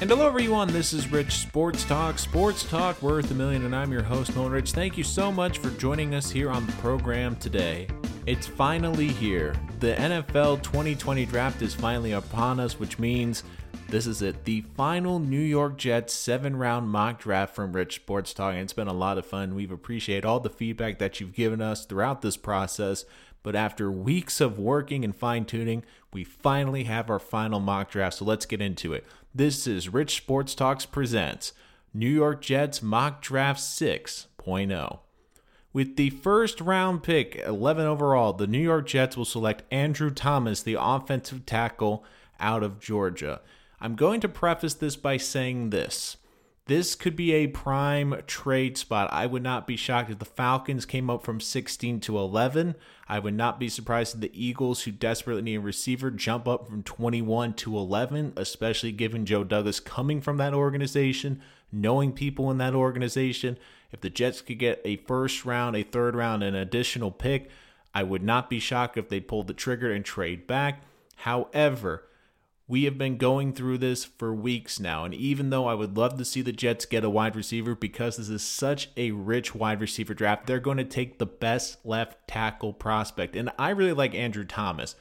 And hello, everyone. This is Rich Sports Talk, Sports Talk worth a million, and I'm your host, Nolan Rich. Thank you so much for joining us here on the program today. It's finally here. The NFL 2020 draft is finally upon us, which means this is it. The final New York Jets seven round mock draft from Rich Sports Talk. And it's been a lot of fun. We've appreciated all the feedback that you've given us throughout this process. But after weeks of working and fine tuning, we finally have our final mock draft. So let's get into it. This is Rich Sports Talks presents New York Jets Mock Draft 6.0. With the first round pick, 11 overall, the New York Jets will select Andrew Thomas, the offensive tackle out of Georgia. I'm going to preface this by saying this. This could be a prime trade spot. I would not be shocked if the Falcons came up from 16 to 11. I would not be surprised if the Eagles, who desperately need a receiver, jump up from 21 to 11, especially given Joe Douglas coming from that organization, knowing people in that organization. If the Jets could get a first round, a third round, an additional pick, I would not be shocked if they pulled the trigger and trade back. However, we have been going through this for weeks now. And even though I would love to see the Jets get a wide receiver because this is such a rich wide receiver draft, they're going to take the best left tackle prospect. And I really like Andrew Thomas.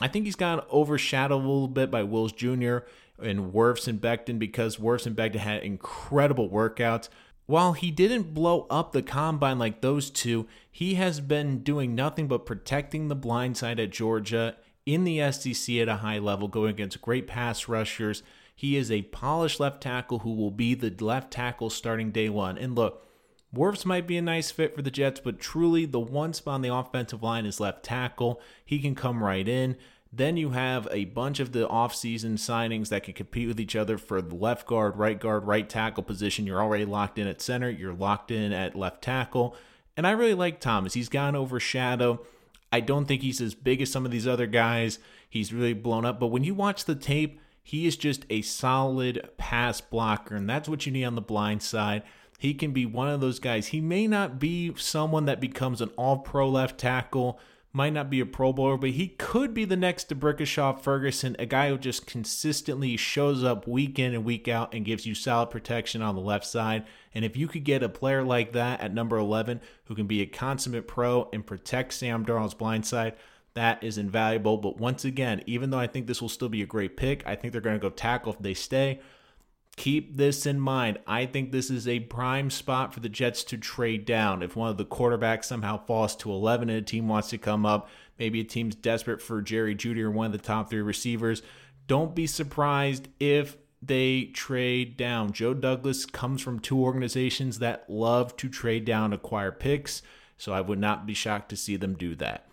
I think he's got overshadowed a little bit by Wills Jr. and Wirfs and Becton because Wirfs and Becton had incredible workouts. While he didn't blow up the combine like those two, he has been doing nothing but protecting the blind side at Georgia in the SEC at a high level, going against great pass rushers. He is a polished left tackle who will be the left tackle starting day one. And look, Wirfs might be a nice fit for the Jets, but truly the one spot on the offensive line is left tackle. He can come right in. Then you have a bunch of the offseason signings that can compete with each other for the left guard, right guard, right tackle position. You're already locked in at center, you're locked in at left tackle. And I really like Thomas. He's gone overshadowed. I don't think he's as big as some of these other guys. He's really blown up. But when you watch the tape, he is just a solid pass blocker, and that's what you need on the blind side. He can be one of those guys. He may not be someone that becomes an all pro left tackle might not be a Pro Bowler, but he could be the next D'Brickashaw Ferguson, a guy who just consistently shows up week in and week out and gives you solid protection on the left side. And if you could get a player like that at number 11 who can be a consummate pro and protect Sam Darnold's blind side, that is invaluable. But once again, even though I think this will still be a great pick, I think they're going to go tackle if they stay. Keep this in mind. I think this is a prime spot for the Jets to trade down. If one of the quarterbacks somehow falls to 11 and a team wants to come up, maybe a team's desperate for Jerry Jeudy or one of the top three receivers, don't be surprised if they trade down. Joe Douglas comes from two organizations that love to trade down, acquire picks, so I would not be shocked to see them do that.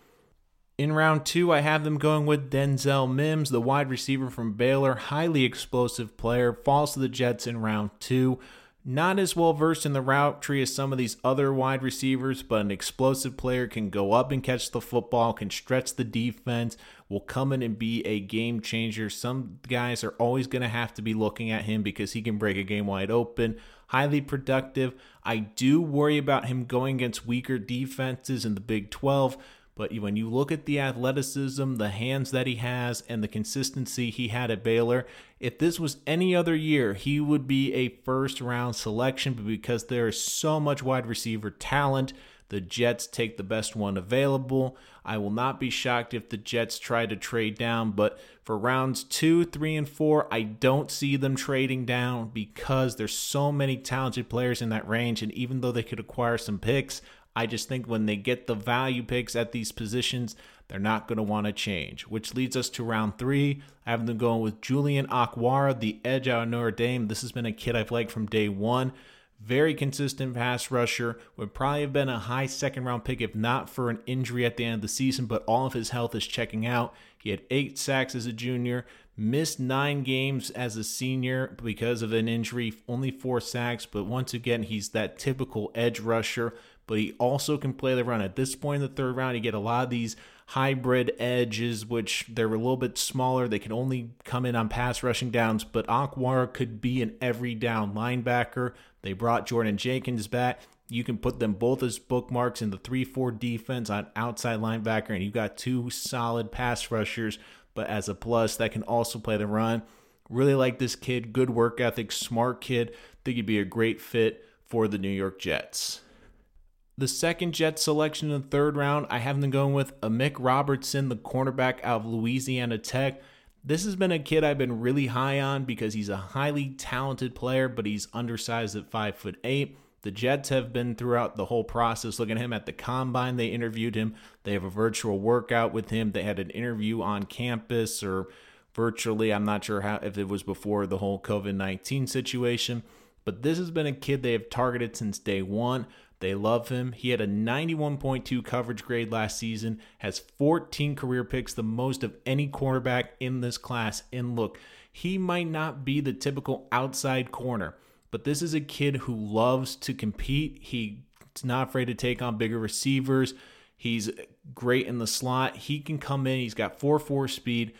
In round two, I have them going with Denzel Mims, the wide receiver from Baylor, highly explosive player, falls to the Jets in round two. Not as well versed in the route tree as some of these other wide receivers, but an explosive player can go up and catch the football, can stretch the defense, will come in and be a game changer. Some guys are always going to have to be looking at him because he can break a game wide open. Highly productive. I do worry about him going against weaker defenses in the Big 12 but when you look at the athleticism, the hands that he has, and the consistency he had at Baylor, if this was any other year, he would be a first round selection. But because there is so much wide receiver talent, the Jets take the best one available. I will not be shocked if the Jets try to trade down, but for rounds two, three, and four, I don't see them trading down because there's so many talented players in that range. And even though they could acquire some picks, I just think when they get the value picks at these positions, they're not going to want to change. Which leads us to round three. I have them going with Julian Okwara, the edge out of Notre Dame. This has been a kid I've liked from day one. Very consistent pass rusher. Would probably have been a high second round pick if not for an injury at the end of the season, but all of his health is checking out. He had eight sacks as a junior, missed nine games as a senior because of an injury, only four sacks. But once again, he's that typical edge rusher but he also can play the run. At this point in the third round, you get a lot of these hybrid edges, which they're a little bit smaller. They can only come in on pass rushing downs, but Okwara could be an every down linebacker. They brought Jordan Jenkins back. You can put them both as bookmarks in the 3 4 defense on outside linebacker, and you've got two solid pass rushers, but as a plus, that can also play the run. Really like this kid, good work ethic, smart kid. Think he'd be a great fit for the New York Jets. The second Jet selection in the third round, I have them going with Amik Robertson, the cornerback out of Louisiana Tech. This has been a kid I've been really high on because he's a highly talented player, but he's undersized at five foot eight. The Jets have been throughout the whole process looking at him at the combine. They interviewed him. They have a virtual workout with him. They had an interview on campus or virtually. I'm not sure how if it was before the whole COVID 19 situation. But this has been a kid they have targeted since day one. They love him. He had a 91.2 coverage grade last season, has 14 career picks, the most of any cornerback in this class. And look, he might not be the typical outside corner, but this is a kid who loves to compete. He's not afraid to take on bigger receivers. He's great in the slot. He can come in. He's got 4 4 speed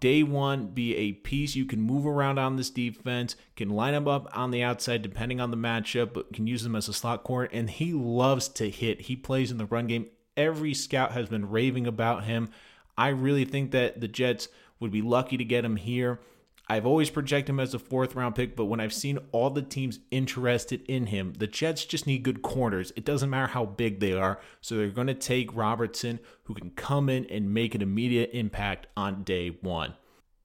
day one be a piece you can move around on this defense, can line him up on the outside depending on the matchup, but can use him as a slot corner. And he loves to hit. He plays in the run game. Every scout has been raving about him. I really think that the Jets would be lucky to get him here. I've always projected him as a fourth round pick, but when I've seen all the teams interested in him, the Jets just need good corners. It doesn't matter how big they are. So they're going to take Robertson, who can come in and make an immediate impact on day one.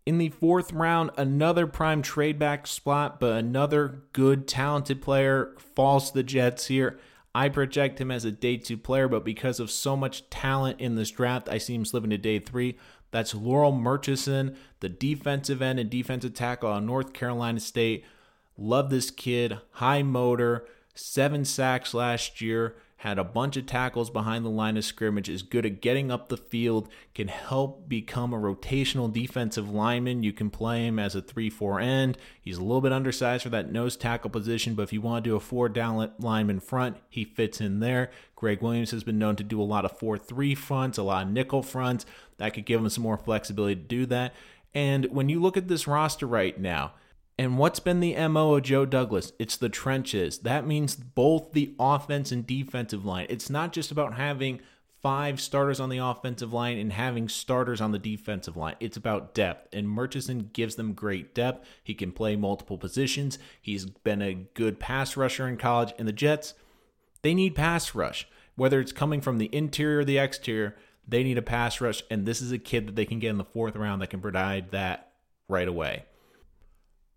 In the fourth round, another prime trade back spot, but another good, talented player falls to the Jets here. I project him as a day two player, but because of so much talent in this draft, I see him slipping to day three. That's Larrell Murchison, the defensive end and defensive tackle on North Carolina State. Love this kid. High motor, seven sacks last year had a bunch of tackles behind the line of scrimmage, is good at getting up the field, can help become a rotational defensive lineman. You can play him as a 3 4 end. He's a little bit undersized for that nose tackle position, but if you want to do a four down lineman front, he fits in there. Gregg Williams has been known to do a lot of 4 3 fronts, a lot of nickel fronts. That could give him some more flexibility to do that. And when you look at this roster right now, and what's been the MO of Joe Douglas? It's the trenches. That means both the offense and defensive line. It's not just about having five starters on the offensive line and having starters on the defensive line. It's about depth, and Murchison gives them great depth. He can play multiple positions. He's been a good pass rusher in college, and the Jets, they need pass rush. Whether it's coming from the interior or the exterior, they need a pass rush, and this is a kid that they can get in the fourth round that can provide that right away.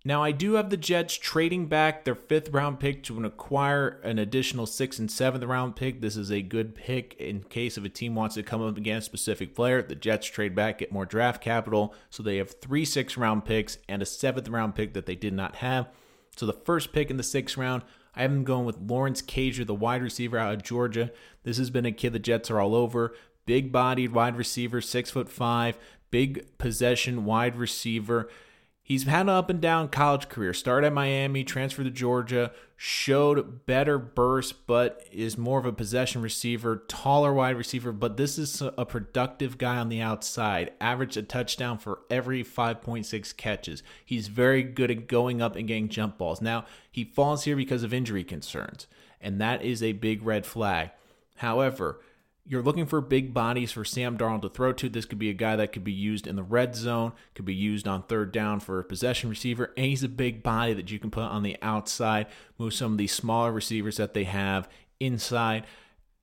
Now, I do have the Jets trading back their fifth round pick to acquire an additional sixth and seventh round pick. This is a good pick in case if a team wants to come up against a specific player. The Jets trade back, get more draft capital. So they have three six round picks and a seventh round pick that they did not have. So the first pick in the sixth round, I have them going with Lawrence Cager, the wide receiver out of Georgia. This has been a kid the Jets are all over. Big bodied wide receiver, six foot five, big possession wide receiver. He's had an up and down college career. Started at Miami, transferred to Georgia, showed better burst, but is more of a possession receiver, taller wide receiver. But this is a productive guy on the outside. Averaged a touchdown for every 5.6 catches. He's very good at going up and getting jump balls. Now, he falls here because of injury concerns, and that is a big red flag. However, you're looking for big bodies for Sam Darnold to throw to. This could be a guy that could be used in the red zone, could be used on third down for a possession receiver, and he's a big body that you can put on the outside, move some of these smaller receivers that they have inside.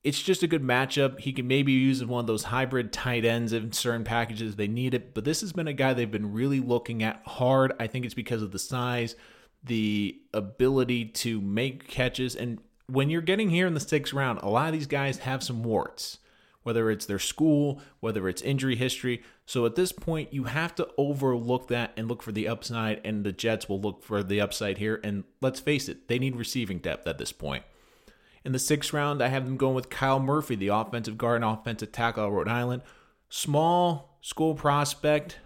It's just a good matchup. He can maybe use one of those hybrid tight ends in certain packages they need it, but this has been a guy they've been really looking at hard. I think it's because of the size, the ability to make catches, and when you're getting here in the sixth round, a lot of these guys have some warts, whether it's their school, whether it's injury history. So at this point, you have to overlook that and look for the upside, and the Jets will look for the upside here. And let's face it, they need receiving depth at this point. In the sixth round, I have them going with Kyle Murphy, the offensive guard and offensive tackle of Rhode Island. Small school prospect,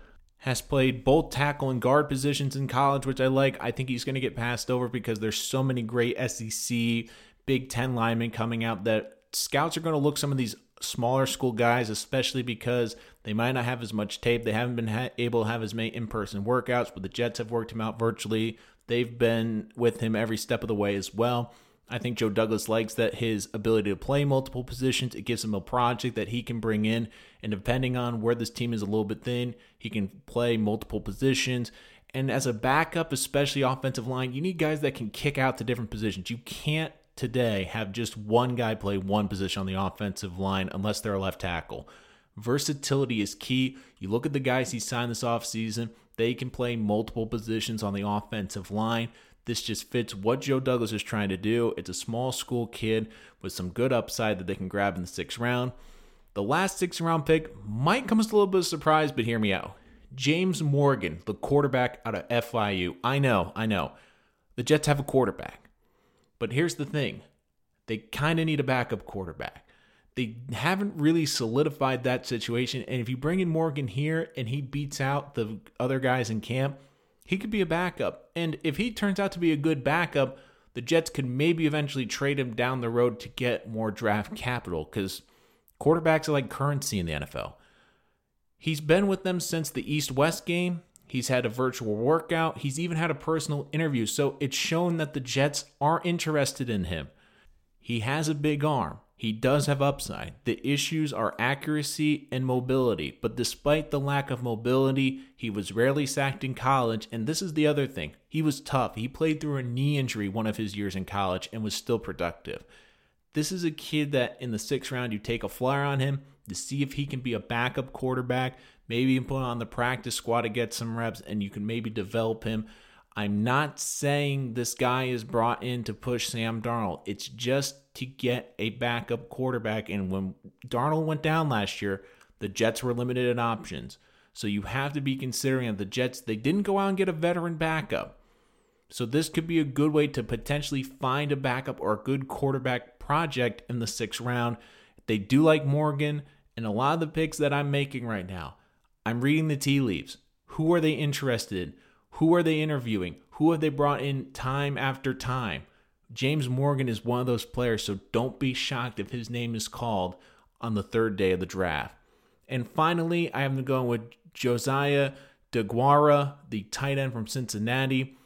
has played both tackle and guard positions in college, which I like. I think he's going to get passed over because there's so many great SEC Big Ten linemen coming out that scouts are going to look some of these smaller school guys, especially because they might not have as much tape. They haven't been ha- able to have as many in person workouts, but the Jets have worked him out virtually. They've been with him every step of the way as well. I think Joe Douglas likes that his ability to play multiple positions. It gives him a project that he can bring in. And depending on where this team is a little bit thin, he can play multiple positions And as a backup, especially offensive line, you need guys that can kick out to different positions. You can't today have just one guy play one position on the offensive line unless they're a left tackle. Versatility is key. You look at the guys he signed this offseason, they can play multiple positions on the offensive line. This just fits what Joe Douglas is trying to do. It's a small school kid with some good upside that they can grab in the sixth round. The last sixth round pick might come as a little bit of a surprise, but hear me out. James Morgan, the quarterback out of FIU. I know, I know. The Jets have a quarterback. But here's the thing they kind of need a backup quarterback. They haven't really solidified that situation. And if you bring in Morgan here and he beats out the other guys in camp, he could be a backup. And if he turns out to be a good backup, the Jets could maybe eventually trade him down the road to get more draft capital because quarterbacks are like currency in the NFL. He's been with them since the East West game. He's had a virtual workout. He's even had a personal interview. So it's shown that the Jets are interested in him. He has a big arm. He does have upside. The issues are accuracy and mobility, but despite the lack of mobility, he was rarely sacked in college. And this is the other thing he was tough. He played through a knee injury one of his years in college and was still productive. This is a kid that in the sixth round, you take a flyer on him to see if he can be a backup quarterback, maybe you put on the practice squad to get some reps, and you can maybe develop him. I'm not saying this guy is brought in to push Sam Darnold. It's just to get a backup quarterback. And when Darnold went down last year, the Jets were limited in options. So you have to be considering that the Jets, they didn't go out and get a veteran backup. So this could be a good way to potentially find a backup or a good quarterback project in the sixth round. They do like Morgan, and a lot of the picks that I'm making right now, I'm reading the tea leaves. Who are they interested in? Who are they interviewing? Who have they brought in time after time? James Morgan is one of those players, so don't be shocked if his name is called on the third day of the draft. And finally, I am going with Josiah Deguara, the tight end from Cincinnati.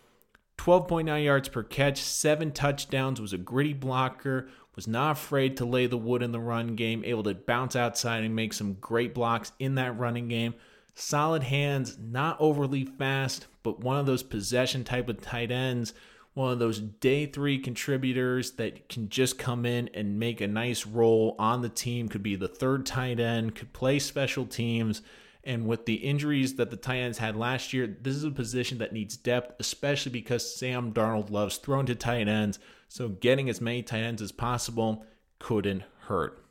12.9 yards per catch, seven touchdowns, was a gritty blocker, was not afraid to lay the wood in the run game, able to bounce outside and make some great blocks in that running game. Solid hands, not overly fast, but one of those possession type of tight ends, one of those day three contributors that can just come in and make a nice role on the team, could be the third tight end, could play special teams. And with the injuries that the tight ends had last year, this is a position that needs depth, especially because Sam Darnold loves throwing to tight ends. So getting as many tight ends as possible couldn't hurt.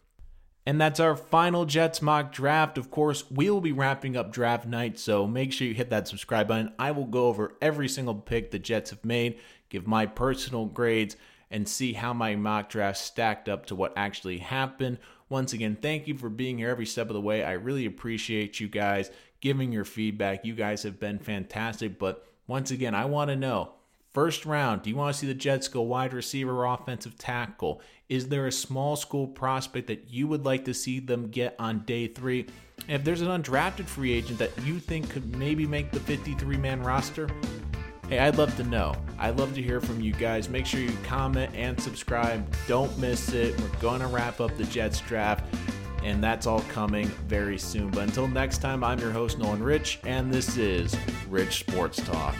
And that's our final Jets mock draft. Of course, we will be wrapping up draft night, so make sure you hit that subscribe button. I will go over every single pick the Jets have made, give my personal grades, and see how my mock draft stacked up to what actually happened. Once again, thank you for being here every step of the way. I really appreciate you guys giving your feedback. You guys have been fantastic. But once again, I want to know First round, do you want to see the Jets go wide receiver or offensive tackle? Is there a small school prospect that you would like to see them get on day three? And if there's an undrafted free agent that you think could maybe make the 53 man roster, hey, I'd love to know. I'd love to hear from you guys. Make sure you comment and subscribe. Don't miss it. We're going to wrap up the Jets draft, and that's all coming very soon. But until next time, I'm your host, Nolan Rich, and this is Rich Sports Talk.